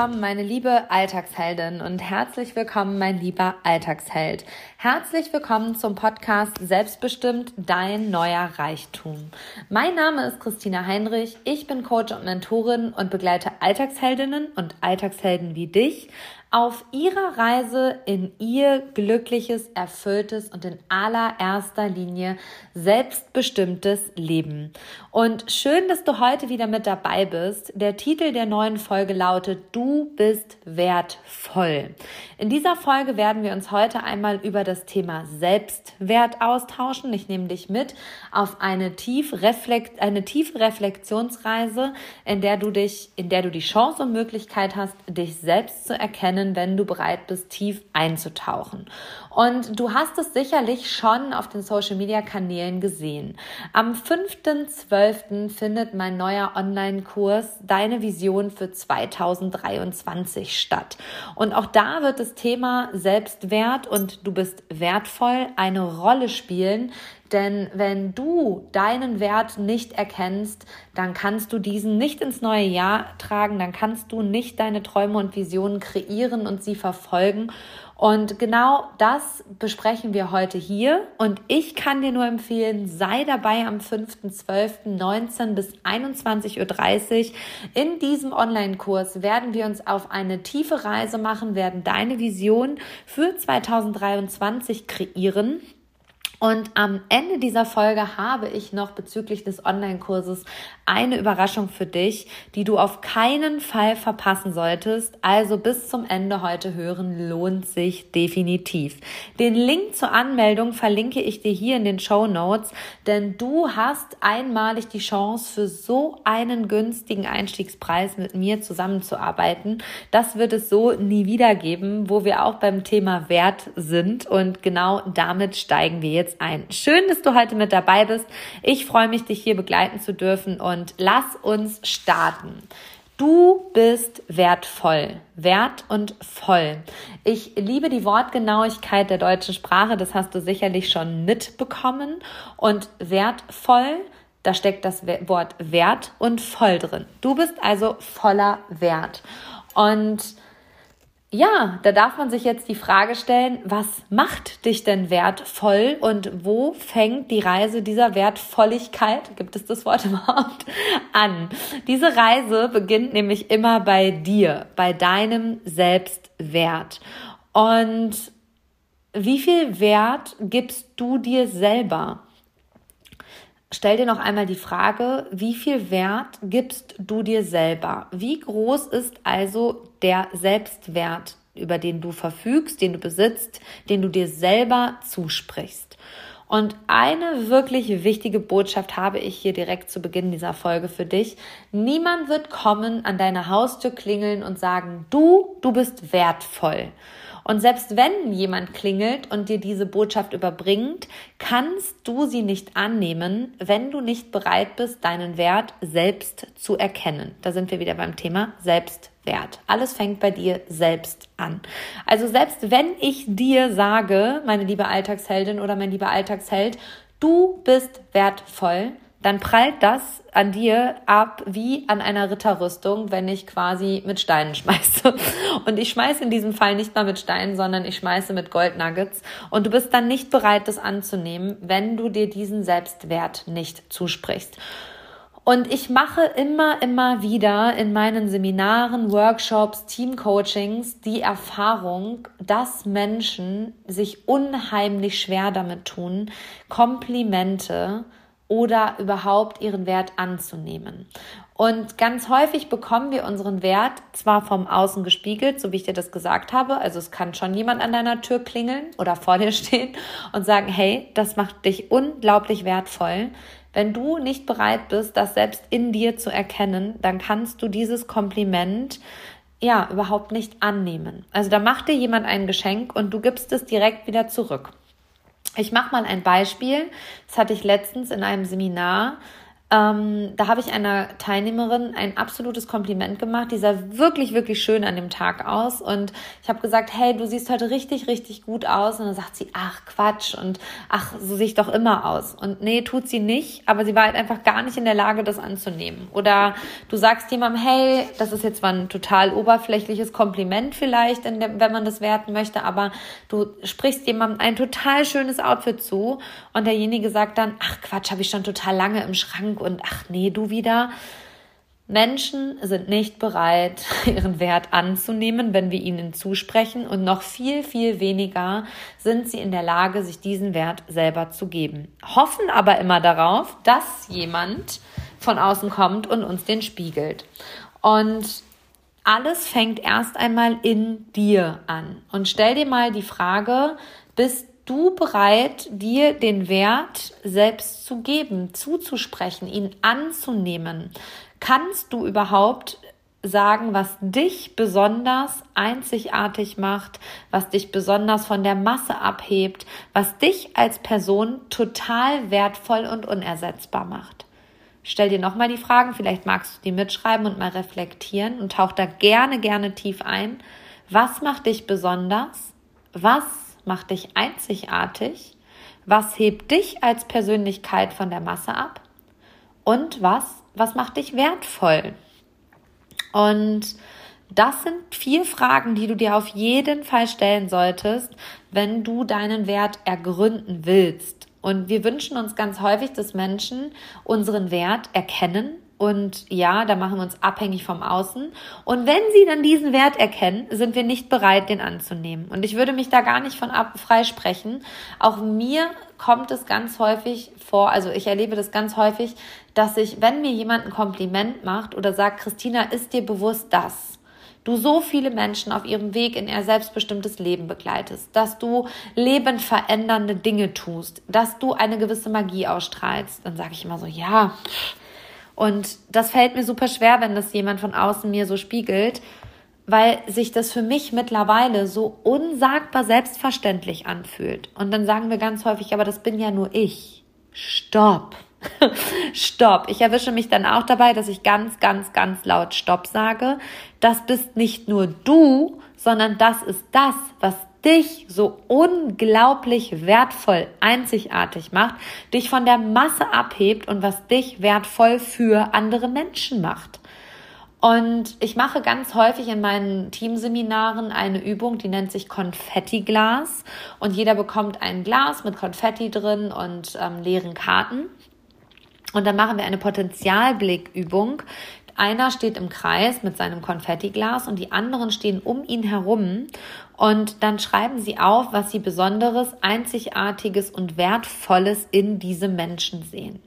Willkommen, meine liebe Alltagsheldin und herzlich willkommen, mein lieber Alltagsheld. Herzlich willkommen zum Podcast Selbstbestimmt dein neuer Reichtum. Mein Name ist Christina Heinrich, ich bin Coach und Mentorin und begleite Alltagsheldinnen und Alltagshelden wie dich auf ihrer Reise in ihr glückliches, erfülltes und in allererster Linie selbstbestimmtes Leben. Und schön, dass du heute wieder mit dabei bist. Der Titel der neuen Folge lautet Du bist wertvoll. In dieser Folge werden wir uns heute einmal über das Thema Selbstwert austauschen. Ich nehme dich mit auf eine, tief reflekt, eine tiefe Reflexionsreise, in der du dich, in der du die Chance und Möglichkeit hast, dich selbst zu erkennen, wenn du bereit bist, tief einzutauchen. Und du hast es sicherlich schon auf den Social Media Kanälen gesehen. Am 5.12. findet mein neuer Online-Kurs Deine Vision für 2023 statt. Und auch da wird das Thema Selbstwert und du bist wertvoll eine Rolle spielen, denn wenn du deinen Wert nicht erkennst, dann kannst du diesen nicht ins neue Jahr tragen, dann kannst du nicht deine Träume und Visionen kreieren und sie verfolgen. Und genau das besprechen wir heute hier. Und ich kann dir nur empfehlen, sei dabei am 5.12.19 bis 21.30 Uhr. In diesem Online-Kurs werden wir uns auf eine tiefe Reise machen, werden deine Vision für 2023 kreieren. Und am Ende dieser Folge habe ich noch bezüglich des Online-Kurses eine Überraschung für dich, die du auf keinen Fall verpassen solltest. Also bis zum Ende heute hören lohnt sich definitiv. Den Link zur Anmeldung verlinke ich dir hier in den Show Notes, denn du hast einmalig die Chance für so einen günstigen Einstiegspreis mit mir zusammenzuarbeiten. Das wird es so nie wieder geben, wo wir auch beim Thema Wert sind und genau damit steigen wir jetzt jetzt ein. Schön, dass du heute mit dabei bist. Ich freue mich, dich hier begleiten zu dürfen und lass uns starten. Du bist wertvoll, wert und voll. Ich liebe die Wortgenauigkeit der deutschen Sprache, das hast du sicherlich schon mitbekommen. Und wertvoll, da steckt das Wort wert und voll drin. Du bist also voller Wert. Und ja, da darf man sich jetzt die Frage stellen, was macht dich denn wertvoll und wo fängt die Reise dieser Wertvolligkeit, gibt es das Wort überhaupt, an? Diese Reise beginnt nämlich immer bei dir, bei deinem Selbstwert. Und wie viel Wert gibst du dir selber? Stell dir noch einmal die Frage, wie viel Wert gibst du dir selber? Wie groß ist also der Selbstwert, über den du verfügst, den du besitzt, den du dir selber zusprichst? Und eine wirklich wichtige Botschaft habe ich hier direkt zu Beginn dieser Folge für dich. Niemand wird kommen, an deine Haustür klingeln und sagen, du, du bist wertvoll. Und selbst wenn jemand klingelt und dir diese Botschaft überbringt, kannst du sie nicht annehmen, wenn du nicht bereit bist, deinen Wert selbst zu erkennen. Da sind wir wieder beim Thema Selbstwert. Alles fängt bei dir selbst an. Also selbst wenn ich dir sage, meine liebe Alltagsheldin oder mein lieber Alltagsheld, du bist wertvoll, dann prallt das an dir ab wie an einer Ritterrüstung, wenn ich quasi mit Steinen schmeiße. Und ich schmeiße in diesem Fall nicht mal mit Steinen, sondern ich schmeiße mit Goldnuggets. Und du bist dann nicht bereit, das anzunehmen, wenn du dir diesen Selbstwert nicht zusprichst. Und ich mache immer, immer wieder in meinen Seminaren, Workshops, Teamcoachings die Erfahrung, dass Menschen sich unheimlich schwer damit tun, Komplimente oder überhaupt ihren Wert anzunehmen. Und ganz häufig bekommen wir unseren Wert zwar vom Außen gespiegelt, so wie ich dir das gesagt habe. Also es kann schon jemand an deiner Tür klingeln oder vor dir stehen und sagen, hey, das macht dich unglaublich wertvoll. Wenn du nicht bereit bist, das selbst in dir zu erkennen, dann kannst du dieses Kompliment ja überhaupt nicht annehmen. Also da macht dir jemand ein Geschenk und du gibst es direkt wieder zurück. Ich mache mal ein Beispiel. Das hatte ich letztens in einem Seminar. Ähm, da habe ich einer Teilnehmerin ein absolutes Kompliment gemacht. Die sah wirklich, wirklich schön an dem Tag aus. Und ich habe gesagt, hey, du siehst heute richtig, richtig gut aus. Und dann sagt sie, ach Quatsch und ach, so sehe ich doch immer aus. Und nee, tut sie nicht, aber sie war halt einfach gar nicht in der Lage, das anzunehmen. Oder du sagst jemandem, hey, das ist jetzt zwar ein total oberflächliches Kompliment vielleicht, der, wenn man das werten möchte, aber du sprichst jemandem ein total schönes Outfit zu und derjenige sagt dann, ach Quatsch, habe ich schon total lange im Schrank und ach nee, du wieder. Menschen sind nicht bereit, ihren Wert anzunehmen, wenn wir ihnen zusprechen und noch viel, viel weniger sind sie in der Lage, sich diesen Wert selber zu geben. Hoffen aber immer darauf, dass jemand von außen kommt und uns den spiegelt. Und alles fängt erst einmal in dir an. Und stell dir mal die Frage, bist du bereit, dir den Wert selbst zu geben, zuzusprechen, ihn anzunehmen? Kannst du überhaupt sagen, was dich besonders einzigartig macht, was dich besonders von der Masse abhebt, was dich als Person total wertvoll und unersetzbar macht? Stell dir nochmal die Fragen, vielleicht magst du die mitschreiben und mal reflektieren und tauch da gerne, gerne tief ein. Was macht dich besonders? Was macht dich einzigartig? Was hebt dich als Persönlichkeit von der Masse ab? Und was, was macht dich wertvoll? Und das sind vier Fragen, die du dir auf jeden Fall stellen solltest, wenn du deinen Wert ergründen willst. Und wir wünschen uns ganz häufig, dass Menschen unseren Wert erkennen und ja, da machen wir uns abhängig vom Außen. Und wenn sie dann diesen Wert erkennen, sind wir nicht bereit, den anzunehmen. Und ich würde mich da gar nicht von ab freisprechen. Auch mir kommt es ganz häufig vor, also ich erlebe das ganz häufig, dass ich, wenn mir jemand ein Kompliment macht oder sagt, Christina, ist dir bewusst das? du so viele Menschen auf ihrem Weg in ihr selbstbestimmtes Leben begleitest, dass du lebenverändernde Dinge tust, dass du eine gewisse Magie ausstrahlst, dann sage ich immer so, ja, und das fällt mir super schwer, wenn das jemand von außen mir so spiegelt, weil sich das für mich mittlerweile so unsagbar selbstverständlich anfühlt. Und dann sagen wir ganz häufig, aber das bin ja nur ich. Stopp. Stopp. Ich erwische mich dann auch dabei, dass ich ganz, ganz, ganz laut Stopp sage. Das bist nicht nur du, sondern das ist das, was dich so unglaublich wertvoll, einzigartig macht, dich von der Masse abhebt und was dich wertvoll für andere Menschen macht. Und ich mache ganz häufig in meinen Teamseminaren eine Übung, die nennt sich Konfettiglas. Und jeder bekommt ein Glas mit Konfetti drin und ähm, leeren Karten. Und dann machen wir eine Potenzialblickübung, einer steht im Kreis mit seinem Konfettiglas und die anderen stehen um ihn herum und dann schreiben sie auf, was sie Besonderes, Einzigartiges und Wertvolles in diesem Menschen sehen.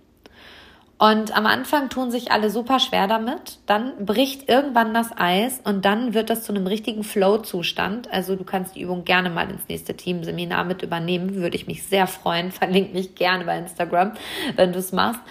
Und am Anfang tun sich alle super schwer damit, dann bricht irgendwann das Eis und dann wird das zu einem richtigen Flow-Zustand. Also du kannst die Übung gerne mal ins nächste Teamseminar mit übernehmen, würde ich mich sehr freuen. Verlink mich gerne bei Instagram, wenn du es machst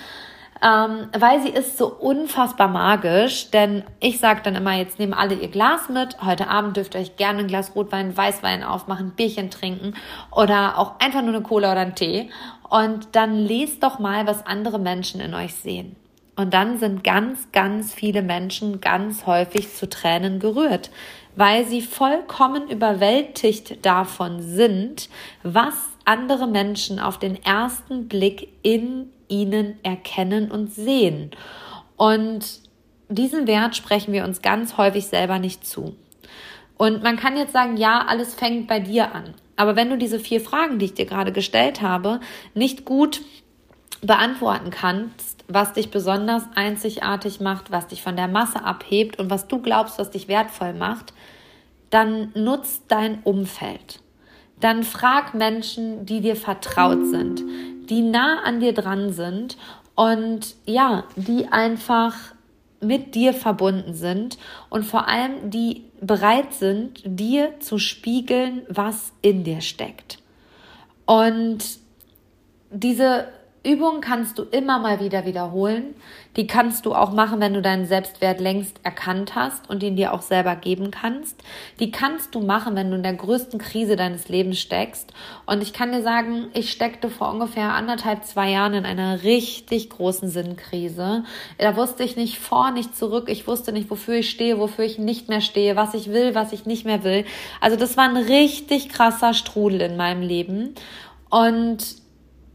ähm, weil sie ist so unfassbar magisch. Denn ich sage dann immer, jetzt nehmen alle ihr Glas mit. Heute Abend dürft ihr euch gerne ein Glas Rotwein, Weißwein aufmachen, Bierchen trinken oder auch einfach nur eine Cola oder einen Tee. Und dann lest doch mal, was andere Menschen in euch sehen. Und dann sind ganz, ganz viele Menschen ganz häufig zu Tränen gerührt, weil sie vollkommen überwältigt davon sind, was andere Menschen auf den ersten Blick in ihnen erkennen und sehen. Und diesen Wert sprechen wir uns ganz häufig selber nicht zu. Und man kann jetzt sagen, ja, alles fängt bei dir an. Aber wenn du diese vier Fragen, die ich dir gerade gestellt habe, nicht gut beantworten kannst, was dich besonders einzigartig macht, was dich von der Masse abhebt und was du glaubst, was dich wertvoll macht, dann nutzt dein Umfeld. Dann frag Menschen, die dir vertraut sind, die nah an dir dran sind und ja, die einfach mit dir verbunden sind und vor allem die bereit sind, dir zu spiegeln, was in dir steckt. Und diese Übungen kannst du immer mal wieder wiederholen. Die kannst du auch machen, wenn du deinen Selbstwert längst erkannt hast und ihn dir auch selber geben kannst. Die kannst du machen, wenn du in der größten Krise deines Lebens steckst. Und ich kann dir sagen, ich steckte vor ungefähr anderthalb, zwei Jahren in einer richtig großen Sinnkrise. Da wusste ich nicht vor, nicht zurück. Ich wusste nicht, wofür ich stehe, wofür ich nicht mehr stehe, was ich will, was ich nicht mehr will. Also das war ein richtig krasser Strudel in meinem Leben. Und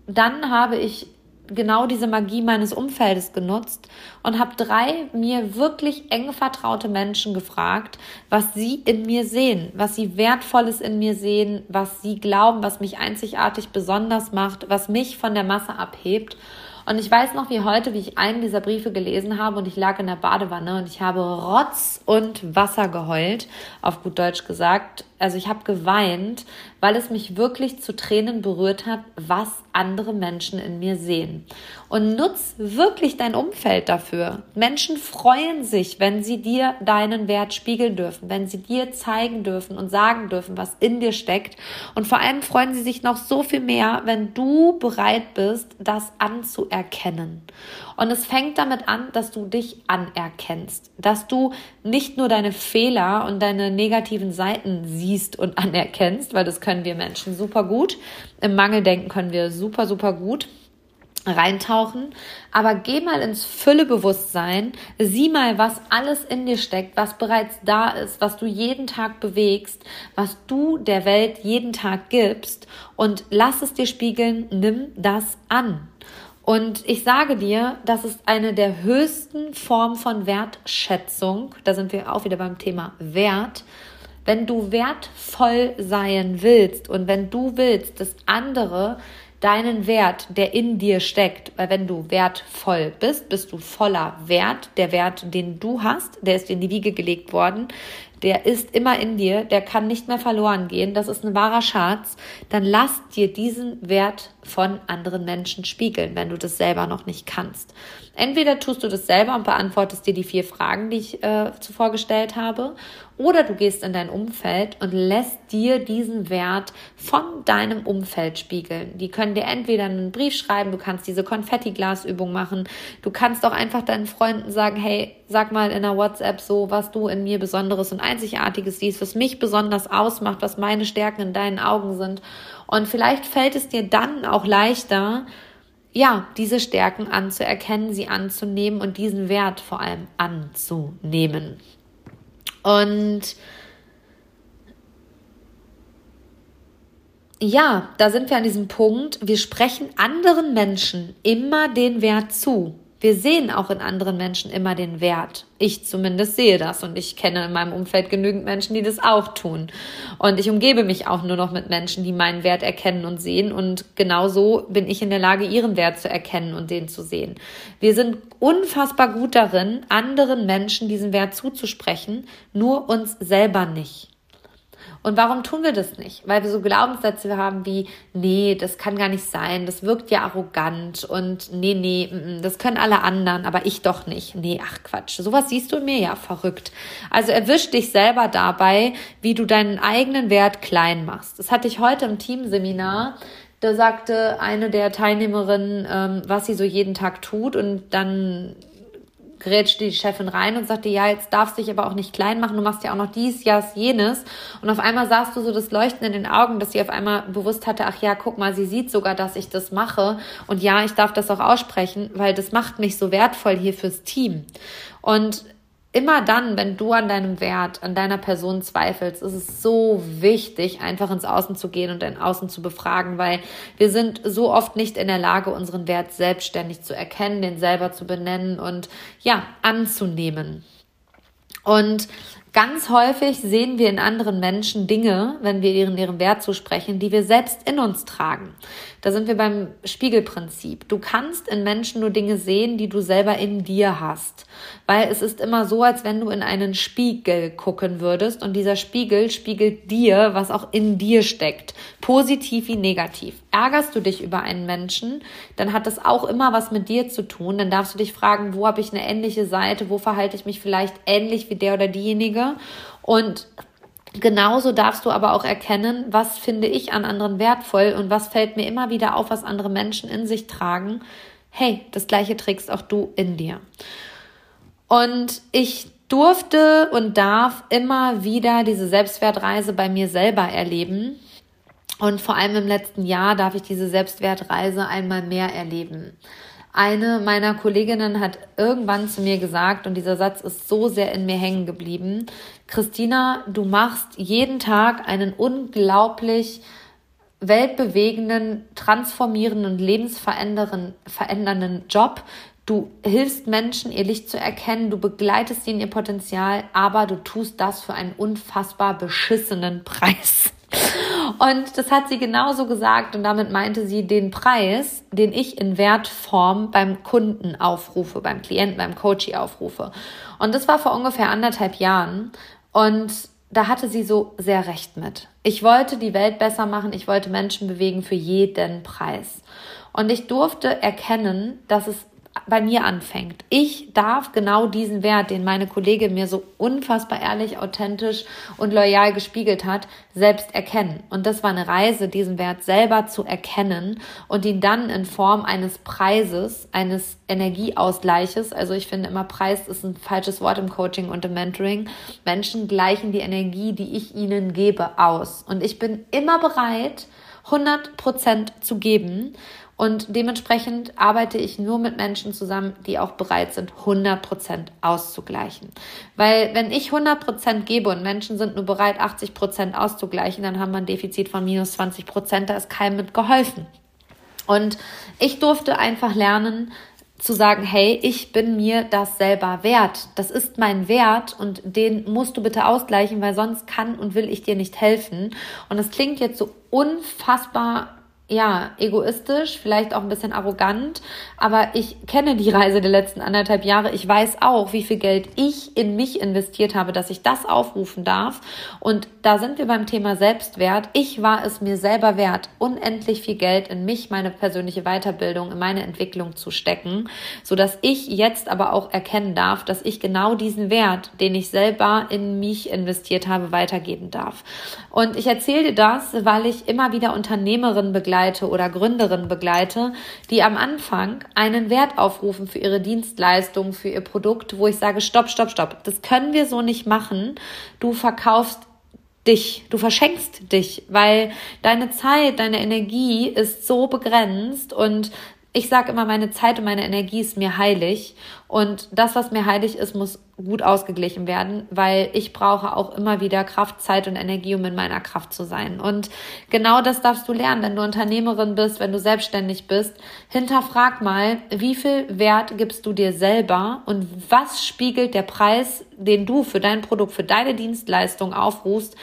dann habe ich genau diese Magie meines Umfeldes genutzt und habe drei mir wirklich eng vertraute Menschen gefragt, was sie in mir sehen, was sie wertvolles in mir sehen, was sie glauben, was mich einzigartig besonders macht, was mich von der Masse abhebt. Und ich weiß noch wie heute, wie ich einen dieser Briefe gelesen habe und ich lag in der Badewanne und ich habe Rotz und Wasser geheult, auf gut Deutsch gesagt. Also ich habe geweint, weil es mich wirklich zu Tränen berührt hat, was andere Menschen in mir sehen. Und nutz wirklich dein Umfeld dafür. Menschen freuen sich, wenn sie dir deinen Wert spiegeln dürfen, wenn sie dir zeigen dürfen und sagen dürfen, was in dir steckt. Und vor allem freuen sie sich noch so viel mehr, wenn du bereit bist, das anzuerkennen. Und es fängt damit an, dass du dich anerkennst, dass du nicht nur deine Fehler und deine negativen Seiten siehst und anerkennst, weil das können wir Menschen super gut. Im Mangeldenken können wir super, super gut reintauchen, aber geh mal ins Füllebewusstsein, sieh mal, was alles in dir steckt, was bereits da ist, was du jeden Tag bewegst, was du der Welt jeden Tag gibst und lass es dir spiegeln, nimm das an. Und ich sage dir, das ist eine der höchsten Formen von Wertschätzung. Da sind wir auch wieder beim Thema Wert. Wenn du wertvoll sein willst und wenn du willst, dass andere deinen Wert, der in dir steckt, weil wenn du wertvoll bist, bist du voller Wert. Der Wert, den du hast, der ist in die Wiege gelegt worden der ist immer in dir, der kann nicht mehr verloren gehen, das ist ein wahrer Schatz, dann lass dir diesen Wert von anderen Menschen spiegeln, wenn du das selber noch nicht kannst. Entweder tust du das selber und beantwortest dir die vier Fragen, die ich äh, zuvor gestellt habe, oder du gehst in dein Umfeld und lässt dir diesen Wert von deinem Umfeld spiegeln. Die können dir entweder einen Brief schreiben, du kannst diese Konfetti-Glasübung machen, du kannst auch einfach deinen Freunden sagen, hey, sag mal in der WhatsApp so, was du in mir Besonderes und Einzigartiges siehst, was mich besonders ausmacht, was meine Stärken in deinen Augen sind. Und vielleicht fällt es dir dann auch leichter, ja, diese Stärken anzuerkennen, sie anzunehmen und diesen Wert vor allem anzunehmen. Und ja, da sind wir an diesem Punkt, wir sprechen anderen Menschen immer den Wert zu. Wir sehen auch in anderen Menschen immer den Wert. Ich zumindest sehe das und ich kenne in meinem Umfeld genügend Menschen, die das auch tun. Und ich umgebe mich auch nur noch mit Menschen, die meinen Wert erkennen und sehen. Und genauso bin ich in der Lage, ihren Wert zu erkennen und den zu sehen. Wir sind unfassbar gut darin, anderen Menschen diesen Wert zuzusprechen, nur uns selber nicht. Und warum tun wir das nicht? Weil wir so Glaubenssätze haben wie, nee, das kann gar nicht sein, das wirkt ja arrogant und nee, nee, mm, mm, das können alle anderen, aber ich doch nicht. Nee, ach Quatsch, sowas siehst du mir ja verrückt. Also erwisch dich selber dabei, wie du deinen eigenen Wert klein machst. Das hatte ich heute im Teamseminar. Da sagte eine der Teilnehmerinnen, ähm, was sie so jeden Tag tut und dann grätschte die Chefin rein und sagte, ja, jetzt darfst du dich aber auch nicht klein machen, du machst ja auch noch dies, jas, jenes. Und auf einmal sahst du so das Leuchten in den Augen, dass sie auf einmal bewusst hatte, ach ja, guck mal, sie sieht sogar, dass ich das mache. Und ja, ich darf das auch aussprechen, weil das macht mich so wertvoll hier fürs Team. Und immer dann, wenn du an deinem Wert, an deiner Person zweifelst, ist es so wichtig, einfach ins Außen zu gehen und dein Außen zu befragen, weil wir sind so oft nicht in der Lage, unseren Wert selbstständig zu erkennen, den selber zu benennen und ja, anzunehmen. Und Ganz häufig sehen wir in anderen Menschen Dinge, wenn wir ihren, ihren Wert zusprechen, die wir selbst in uns tragen. Da sind wir beim Spiegelprinzip. Du kannst in Menschen nur Dinge sehen, die du selber in dir hast. Weil es ist immer so, als wenn du in einen Spiegel gucken würdest und dieser Spiegel spiegelt dir, was auch in dir steckt. Positiv wie negativ. Ärgerst du dich über einen Menschen, dann hat das auch immer was mit dir zu tun. Dann darfst du dich fragen, wo habe ich eine ähnliche Seite, wo verhalte ich mich vielleicht ähnlich wie der oder diejenige und Genauso darfst du aber auch erkennen, was finde ich an anderen wertvoll und was fällt mir immer wieder auf, was andere Menschen in sich tragen. Hey, das gleiche trägst auch du in dir. Und ich durfte und darf immer wieder diese Selbstwertreise bei mir selber erleben. Und vor allem im letzten Jahr darf ich diese Selbstwertreise einmal mehr erleben. Eine meiner Kolleginnen hat irgendwann zu mir gesagt, und dieser Satz ist so sehr in mir hängen geblieben, Christina, du machst jeden Tag einen unglaublich weltbewegenden, transformierenden und lebensverändernden Job. Du hilfst Menschen, ihr Licht zu erkennen, du begleitest sie in ihr Potenzial, aber du tust das für einen unfassbar beschissenen Preis. Und das hat sie genauso gesagt und damit meinte sie den Preis, den ich in Wertform beim Kunden aufrufe, beim Klienten, beim Coachie aufrufe. Und das war vor ungefähr anderthalb Jahren und da hatte sie so sehr recht mit. Ich wollte die Welt besser machen, ich wollte Menschen bewegen für jeden Preis. Und ich durfte erkennen, dass es bei mir anfängt. Ich darf genau diesen Wert, den meine Kollegin mir so unfassbar ehrlich, authentisch und loyal gespiegelt hat, selbst erkennen. Und das war eine Reise, diesen Wert selber zu erkennen und ihn dann in Form eines Preises, eines Energieausgleiches, also ich finde immer Preis ist ein falsches Wort im Coaching und im Mentoring. Menschen gleichen die Energie, die ich ihnen gebe, aus. Und ich bin immer bereit, 100 Prozent zu geben und dementsprechend arbeite ich nur mit Menschen zusammen, die auch bereit sind, 100 Prozent auszugleichen. Weil wenn ich 100 Prozent gebe und Menschen sind nur bereit, 80 Prozent auszugleichen, dann haben wir ein Defizit von minus 20 Prozent, da ist keinem mit geholfen. Und ich durfte einfach lernen, zu sagen, hey, ich bin mir das selber wert. Das ist mein Wert und den musst du bitte ausgleichen, weil sonst kann und will ich dir nicht helfen. Und das klingt jetzt so unfassbar ja, egoistisch, vielleicht auch ein bisschen arrogant, aber ich kenne die Reise der letzten anderthalb Jahre. Ich weiß auch, wie viel Geld ich in mich investiert habe, dass ich das aufrufen darf. Und da sind wir beim Thema Selbstwert. Ich war es mir selber wert, unendlich viel Geld in mich, meine persönliche Weiterbildung, in meine Entwicklung zu stecken, so dass ich jetzt aber auch erkennen darf, dass ich genau diesen Wert, den ich selber in mich investiert habe, weitergeben darf. Und ich erzähle dir das, weil ich immer wieder Unternehmerinnen begleite, begleite oder Gründerinnen begleite, die am Anfang einen Wert aufrufen für ihre Dienstleistung, für ihr Produkt, wo ich sage, stopp, stopp, stopp, das können wir so nicht machen. Du verkaufst dich, du verschenkst dich, weil deine Zeit, deine Energie ist so begrenzt und ich sage immer, meine Zeit und meine Energie ist mir heilig. Und das, was mir heilig ist, muss gut ausgeglichen werden, weil ich brauche auch immer wieder Kraft, Zeit und Energie, um in meiner Kraft zu sein. Und genau das darfst du lernen, wenn du Unternehmerin bist, wenn du selbstständig bist. Hinterfrag mal, wie viel Wert gibst du dir selber und was spiegelt der Preis, den du für dein Produkt, für deine Dienstleistung aufrufst,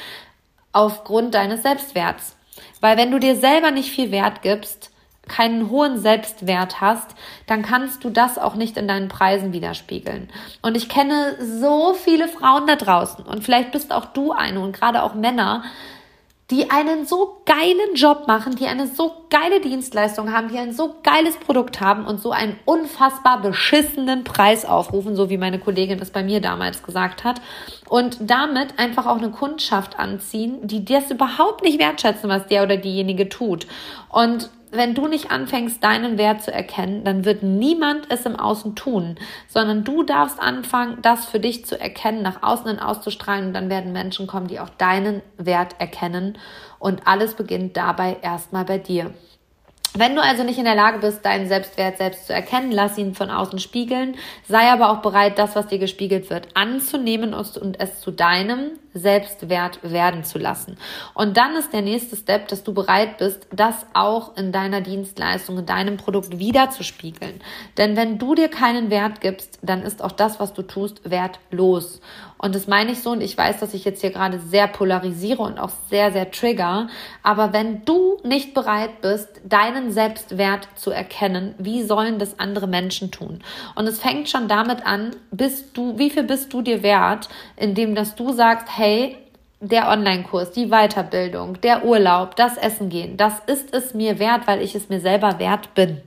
aufgrund deines Selbstwerts. Weil wenn du dir selber nicht viel Wert gibst, keinen hohen Selbstwert hast, dann kannst du das auch nicht in deinen Preisen widerspiegeln. Und ich kenne so viele Frauen da draußen und vielleicht bist auch du eine und gerade auch Männer, die einen so geilen Job machen, die eine so geile Dienstleistung haben, die ein so geiles Produkt haben und so einen unfassbar beschissenen Preis aufrufen, so wie meine Kollegin es bei mir damals gesagt hat, und damit einfach auch eine Kundschaft anziehen, die das überhaupt nicht wertschätzen, was der oder diejenige tut. Und wenn du nicht anfängst, deinen Wert zu erkennen, dann wird niemand es im Außen tun, sondern du darfst anfangen, das für dich zu erkennen, nach außen hin auszustrahlen und dann werden Menschen kommen, die auch deinen Wert erkennen und alles beginnt dabei erstmal bei dir. Wenn du also nicht in der Lage bist, deinen Selbstwert selbst zu erkennen, lass ihn von außen spiegeln. Sei aber auch bereit, das, was dir gespiegelt wird, anzunehmen und es zu deinem Selbstwert werden zu lassen. Und dann ist der nächste Step, dass du bereit bist, das auch in deiner Dienstleistung, in deinem Produkt wieder zu spiegeln. Denn wenn du dir keinen Wert gibst, dann ist auch das, was du tust, wertlos. Und das meine ich so, und ich weiß, dass ich jetzt hier gerade sehr polarisiere und auch sehr, sehr trigger. Aber wenn du nicht bereit bist, deinen Selbstwert zu erkennen, wie sollen das andere Menschen tun? Und es fängt schon damit an, bist du, wie viel bist du dir wert, indem dass du sagst, hey, der Online-Kurs, die Weiterbildung, der Urlaub, das Essen gehen, das ist es mir wert, weil ich es mir selber wert bin.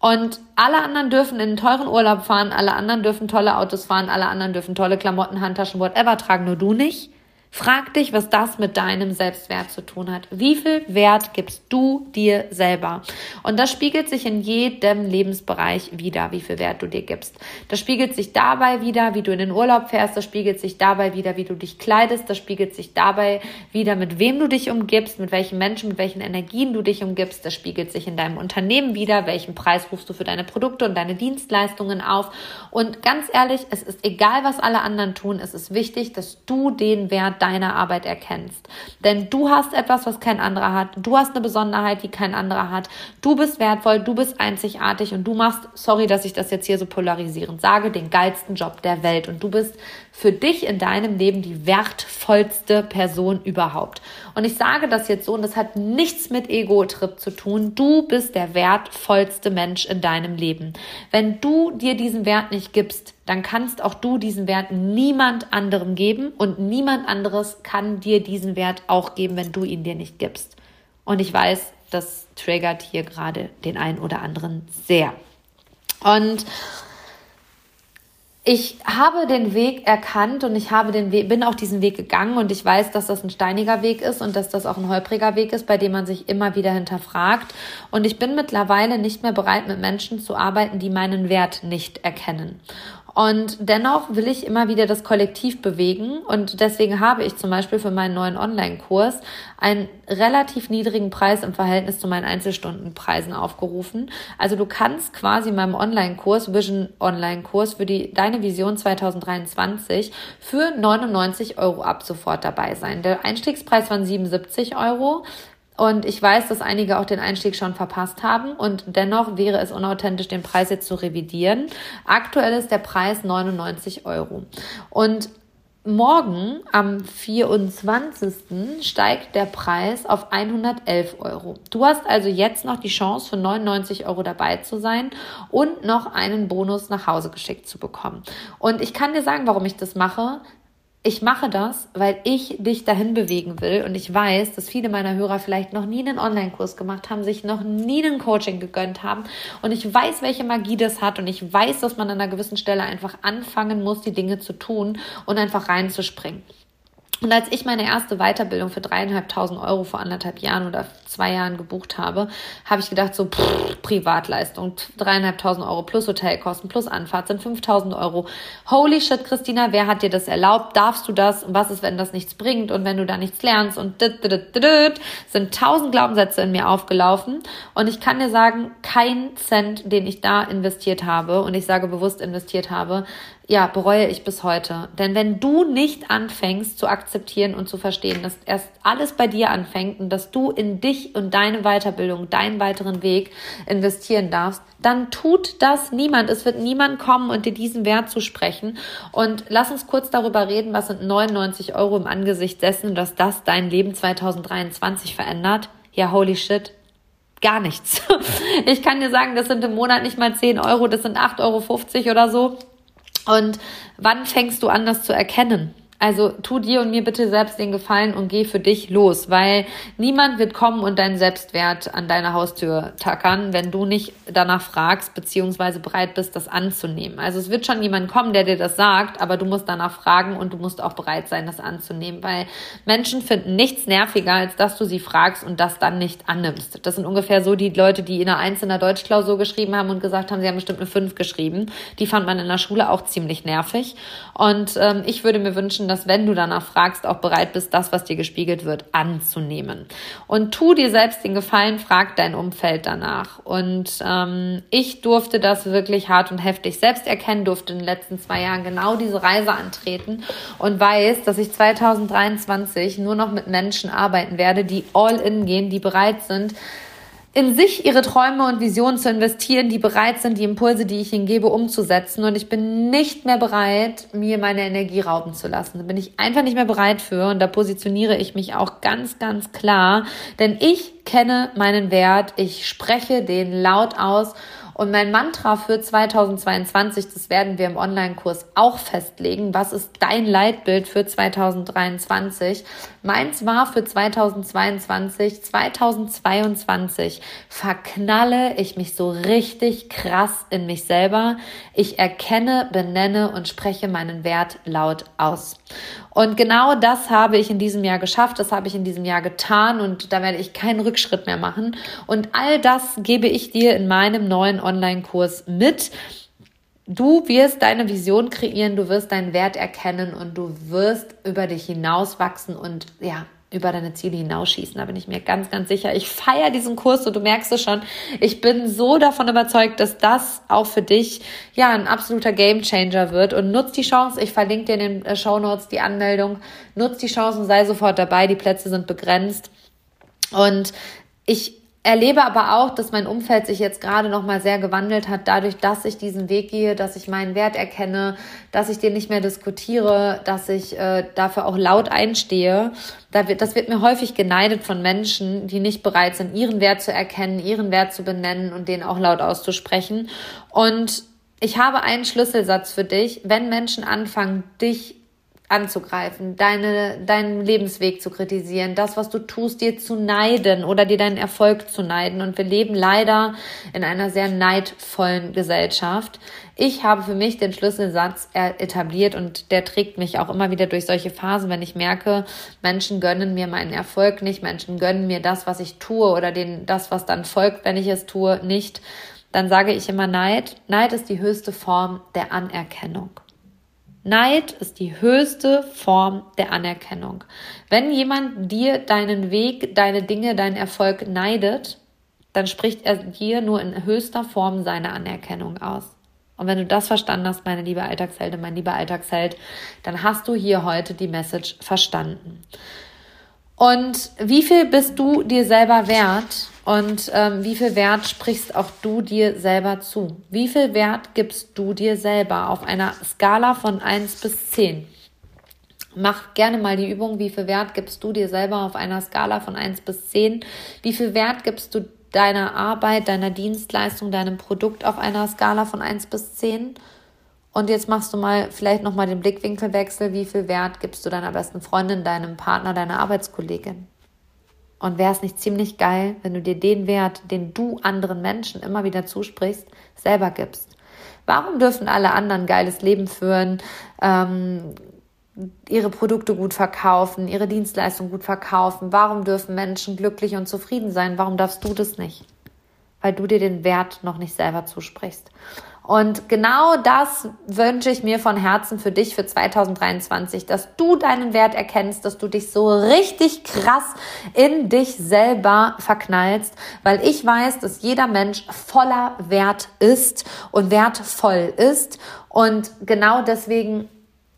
Und alle anderen dürfen in einen teuren Urlaub fahren, alle anderen dürfen tolle Autos fahren, alle anderen dürfen tolle Klamotten, Handtaschen, whatever tragen, nur du nicht. Frag dich, was das mit deinem Selbstwert zu tun hat. Wie viel Wert gibst du dir selber? Und das spiegelt sich in jedem Lebensbereich wieder, wie viel Wert du dir gibst. Das spiegelt sich dabei wieder, wie du in den Urlaub fährst. Das spiegelt sich dabei wieder, wie du dich kleidest. Das spiegelt sich dabei wieder, mit wem du dich umgibst, mit welchen Menschen, mit welchen Energien du dich umgibst. Das spiegelt sich in deinem Unternehmen wieder. Welchen Preis rufst du für deine Produkte und deine Dienstleistungen auf? Und ganz ehrlich, es ist egal, was alle anderen tun. Es ist wichtig, dass du den Wert deiner Arbeit erkennst. Denn du hast etwas, was kein anderer hat. Du hast eine Besonderheit, die kein anderer hat. Du bist wertvoll, du bist einzigartig und du machst, sorry, dass ich das jetzt hier so polarisierend sage, den geilsten Job der Welt. Und du bist für dich in deinem Leben die wertvollste Person überhaupt. Und ich sage das jetzt so und das hat nichts mit Ego-Trip zu tun. Du bist der wertvollste Mensch in deinem Leben. Wenn du dir diesen Wert nicht gibst, dann kannst auch du diesen Wert niemand anderem geben und niemand anderes kann dir diesen Wert auch geben, wenn du ihn dir nicht gibst. Und ich weiß, das triggert hier gerade den einen oder anderen sehr. Und ich habe den Weg erkannt und ich habe den Weg, bin auch diesen Weg gegangen und ich weiß, dass das ein steiniger Weg ist und dass das auch ein holpriger Weg ist, bei dem man sich immer wieder hinterfragt. Und ich bin mittlerweile nicht mehr bereit, mit Menschen zu arbeiten, die meinen Wert nicht erkennen. Und dennoch will ich immer wieder das Kollektiv bewegen. Und deswegen habe ich zum Beispiel für meinen neuen Online-Kurs einen relativ niedrigen Preis im Verhältnis zu meinen Einzelstundenpreisen aufgerufen. Also du kannst quasi in meinem Online-Kurs, Vision Online-Kurs für die, deine Vision 2023 für 99 Euro ab sofort dabei sein. Der Einstiegspreis waren 77 Euro. Und ich weiß, dass einige auch den Einstieg schon verpasst haben und dennoch wäre es unauthentisch, den Preis jetzt zu revidieren. Aktuell ist der Preis 99 Euro. Und morgen am 24. steigt der Preis auf 111 Euro. Du hast also jetzt noch die Chance, für 99 Euro dabei zu sein und noch einen Bonus nach Hause geschickt zu bekommen. Und ich kann dir sagen, warum ich das mache ich mache das, weil ich dich dahin bewegen will. Und ich weiß, dass viele meiner Hörer vielleicht noch nie einen Online-Kurs gemacht haben, sich noch nie ein Coaching gegönnt haben. Und ich weiß, welche Magie das hat. Und ich weiß, dass man an einer gewissen Stelle einfach anfangen muss, die Dinge zu tun und einfach reinzuspringen. Und als ich meine erste Weiterbildung für dreieinhalbtausend Euro vor anderthalb Jahren oder zwei Jahren gebucht habe, habe ich gedacht, so pff, Privatleistung, dreieinhalbtausend Euro plus Hotelkosten plus Anfahrt sind 5000 Euro. Holy shit, Christina, wer hat dir das erlaubt? Darfst du das? Und was ist, wenn das nichts bringt und wenn du da nichts lernst? Und dit, dit, dit, dit, sind tausend Glaubenssätze in mir aufgelaufen. Und ich kann dir sagen, kein Cent, den ich da investiert habe, und ich sage bewusst investiert habe, ja, bereue ich bis heute. Denn wenn du nicht anfängst zu akzeptieren und zu verstehen, dass erst alles bei dir anfängt und dass du in dich und deine Weiterbildung, deinen weiteren Weg investieren darfst, dann tut das niemand. Es wird niemand kommen und dir diesen Wert zu sprechen. Und lass uns kurz darüber reden, was sind 99 Euro im Angesicht dessen, dass das dein Leben 2023 verändert. Ja, holy shit, gar nichts. Ich kann dir sagen, das sind im Monat nicht mal 10 Euro, das sind 8,50 Euro oder so. Und wann fängst du an, das zu erkennen? Also tu dir und mir bitte selbst den Gefallen und geh für dich los, weil niemand wird kommen und deinen Selbstwert an deine Haustür tackern, wenn du nicht danach fragst, beziehungsweise bereit bist, das anzunehmen. Also es wird schon jemand kommen, der dir das sagt, aber du musst danach fragen und du musst auch bereit sein, das anzunehmen, weil Menschen finden nichts nerviger, als dass du sie fragst und das dann nicht annimmst. Das sind ungefähr so die Leute, die in einer einzelnen Deutschklausur geschrieben haben und gesagt haben, sie haben bestimmt eine 5 geschrieben. Die fand man in der Schule auch ziemlich nervig. Und ähm, ich würde mir wünschen, dass wenn du danach fragst, auch bereit bist, das, was dir gespiegelt wird, anzunehmen. Und tu dir selbst den Gefallen, frag dein Umfeld danach. Und ähm, ich durfte das wirklich hart und heftig selbst erkennen, durfte in den letzten zwei Jahren genau diese Reise antreten und weiß, dass ich 2023 nur noch mit Menschen arbeiten werde, die all in gehen, die bereit sind, in sich ihre Träume und Visionen zu investieren, die bereit sind, die Impulse, die ich ihnen gebe, umzusetzen. Und ich bin nicht mehr bereit, mir meine Energie rauben zu lassen. Da bin ich einfach nicht mehr bereit für. Und da positioniere ich mich auch ganz, ganz klar. Denn ich kenne meinen Wert. Ich spreche den laut aus. Und mein Mantra für 2022, das werden wir im Online-Kurs auch festlegen. Was ist dein Leitbild für 2023? Meins war für 2022, 2022 verknalle ich mich so richtig krass in mich selber. Ich erkenne, benenne und spreche meinen Wert laut aus. Und genau das habe ich in diesem Jahr geschafft, das habe ich in diesem Jahr getan und da werde ich keinen Rückschritt mehr machen. Und all das gebe ich dir in meinem neuen Online-Kurs mit. Du wirst deine Vision kreieren, du wirst deinen Wert erkennen und du wirst über dich hinauswachsen und ja, über deine Ziele hinausschießen. Da bin ich mir ganz, ganz sicher. Ich feiere diesen Kurs und du merkst es schon. Ich bin so davon überzeugt, dass das auch für dich ja ein absoluter Gamechanger wird. Und nutz die Chance. Ich verlinke dir in den äh, Show Notes die Anmeldung. Nutz die Chance und sei sofort dabei. Die Plätze sind begrenzt. Und ich erlebe aber auch, dass mein Umfeld sich jetzt gerade noch mal sehr gewandelt hat, dadurch, dass ich diesen Weg gehe, dass ich meinen Wert erkenne, dass ich den nicht mehr diskutiere, dass ich äh, dafür auch laut einstehe. Da wird, das wird mir häufig geneidet von Menschen, die nicht bereit sind, ihren Wert zu erkennen, ihren Wert zu benennen und den auch laut auszusprechen. Und ich habe einen Schlüsselsatz für dich. Wenn Menschen anfangen, dich anzugreifen, deine, deinen Lebensweg zu kritisieren, das, was du tust, dir zu neiden oder dir deinen Erfolg zu neiden. Und wir leben leider in einer sehr neidvollen Gesellschaft. Ich habe für mich den Schlüsselsatz etabliert und der trägt mich auch immer wieder durch solche Phasen, wenn ich merke, Menschen gönnen mir meinen Erfolg nicht, Menschen gönnen mir das, was ich tue oder den, das, was dann folgt, wenn ich es tue, nicht. Dann sage ich immer Neid. Neid ist die höchste Form der Anerkennung. Neid ist die höchste Form der Anerkennung. Wenn jemand dir deinen Weg, deine Dinge, deinen Erfolg neidet, dann spricht er dir nur in höchster Form seine Anerkennung aus. Und wenn du das verstanden hast, meine liebe Alltagsheldin, mein lieber Alltagsheld, dann hast du hier heute die Message verstanden. Und wie viel bist du dir selber wert? Und ähm, wie viel Wert sprichst auch du dir selber zu? Wie viel Wert gibst du dir selber auf einer Skala von 1 bis 10? Mach gerne mal die Übung, wie viel Wert gibst du dir selber auf einer Skala von 1 bis 10? Wie viel Wert gibst du deiner Arbeit, deiner Dienstleistung, deinem Produkt auf einer Skala von 1 bis 10? Und jetzt machst du mal vielleicht nochmal den Blickwinkelwechsel. Wie viel Wert gibst du deiner besten Freundin, deinem Partner, deiner Arbeitskollegin? Und wäre es nicht ziemlich geil, wenn du dir den Wert, den du anderen Menschen immer wieder zusprichst, selber gibst? Warum dürfen alle anderen geiles Leben führen, ähm, ihre Produkte gut verkaufen, ihre Dienstleistung gut verkaufen? Warum dürfen Menschen glücklich und zufrieden sein? Warum darfst du das nicht? Weil du dir den Wert noch nicht selber zusprichst. Und genau das wünsche ich mir von Herzen für dich für 2023, dass du deinen Wert erkennst, dass du dich so richtig krass in dich selber verknallst, weil ich weiß, dass jeder Mensch voller Wert ist und wertvoll ist. Und genau deswegen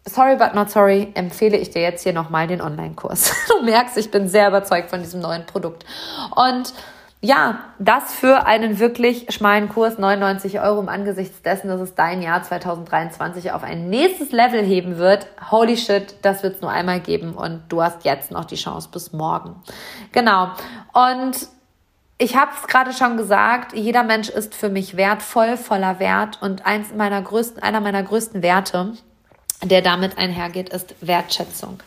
Sorry but not sorry, empfehle ich dir jetzt hier nochmal den Online-Kurs. Du merkst, ich bin sehr überzeugt von diesem neuen Produkt. Und ja, das für einen wirklich schmalen Kurs, 99 Euro im Angesichts dessen, dass es dein Jahr 2023 auf ein nächstes Level heben wird. Holy shit, das wird es nur einmal geben und du hast jetzt noch die Chance bis morgen. Genau. Und ich habe es gerade schon gesagt, jeder Mensch ist für mich wertvoll, voller Wert und eins meiner größten, einer meiner größten Werte, der damit einhergeht, ist Wertschätzung.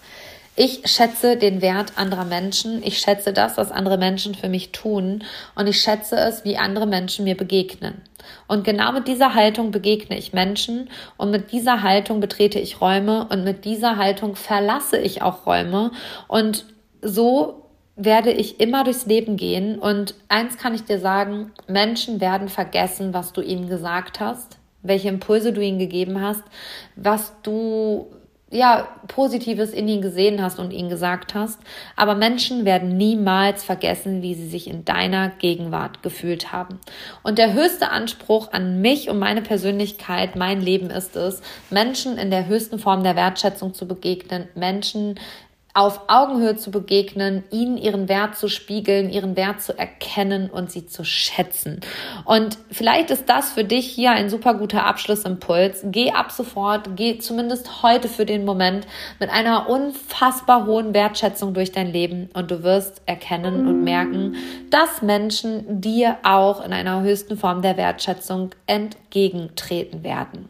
Ich schätze den Wert anderer Menschen. Ich schätze das, was andere Menschen für mich tun. Und ich schätze es, wie andere Menschen mir begegnen. Und genau mit dieser Haltung begegne ich Menschen und mit dieser Haltung betrete ich Räume und mit dieser Haltung verlasse ich auch Räume. Und so werde ich immer durchs Leben gehen. Und eins kann ich dir sagen, Menschen werden vergessen, was du ihnen gesagt hast, welche Impulse du ihnen gegeben hast, was du ja, Positives in ihn gesehen hast und ihn gesagt hast. Aber Menschen werden niemals vergessen, wie sie sich in deiner Gegenwart gefühlt haben. Und der höchste Anspruch an mich und meine Persönlichkeit, mein Leben ist es, Menschen in der höchsten Form der Wertschätzung zu begegnen, Menschen auf Augenhöhe zu begegnen, ihnen ihren Wert zu spiegeln, ihren Wert zu erkennen und sie zu schätzen. Und vielleicht ist das für dich hier ein super guter Abschlussimpuls. Geh ab sofort, geh zumindest heute für den Moment mit einer unfassbar hohen Wertschätzung durch dein Leben und du wirst erkennen und merken, dass Menschen dir auch in einer höchsten Form der Wertschätzung entgegentreten werden.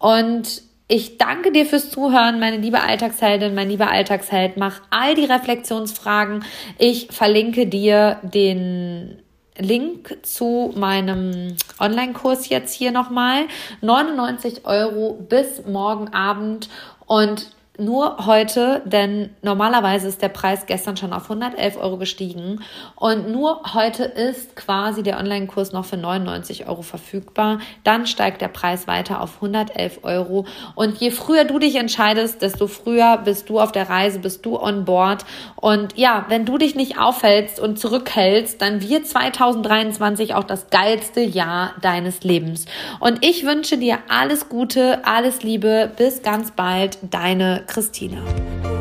Und ich danke dir fürs Zuhören, meine liebe Alltagsheldin, mein lieber Alltagsheld. Mach all die Reflexionsfragen. Ich verlinke dir den Link zu meinem Online-Kurs jetzt hier nochmal. 99 Euro bis morgen Abend und nur heute, denn normalerweise ist der Preis gestern schon auf 111 Euro gestiegen und nur heute ist quasi der Online-Kurs noch für 99 Euro verfügbar. Dann steigt der Preis weiter auf 111 Euro und je früher du dich entscheidest, desto früher bist du auf der Reise, bist du on board und ja, wenn du dich nicht aufhältst und zurückhältst, dann wird 2023 auch das geilste Jahr deines Lebens. Und ich wünsche dir alles Gute, alles Liebe, bis ganz bald, deine Christina.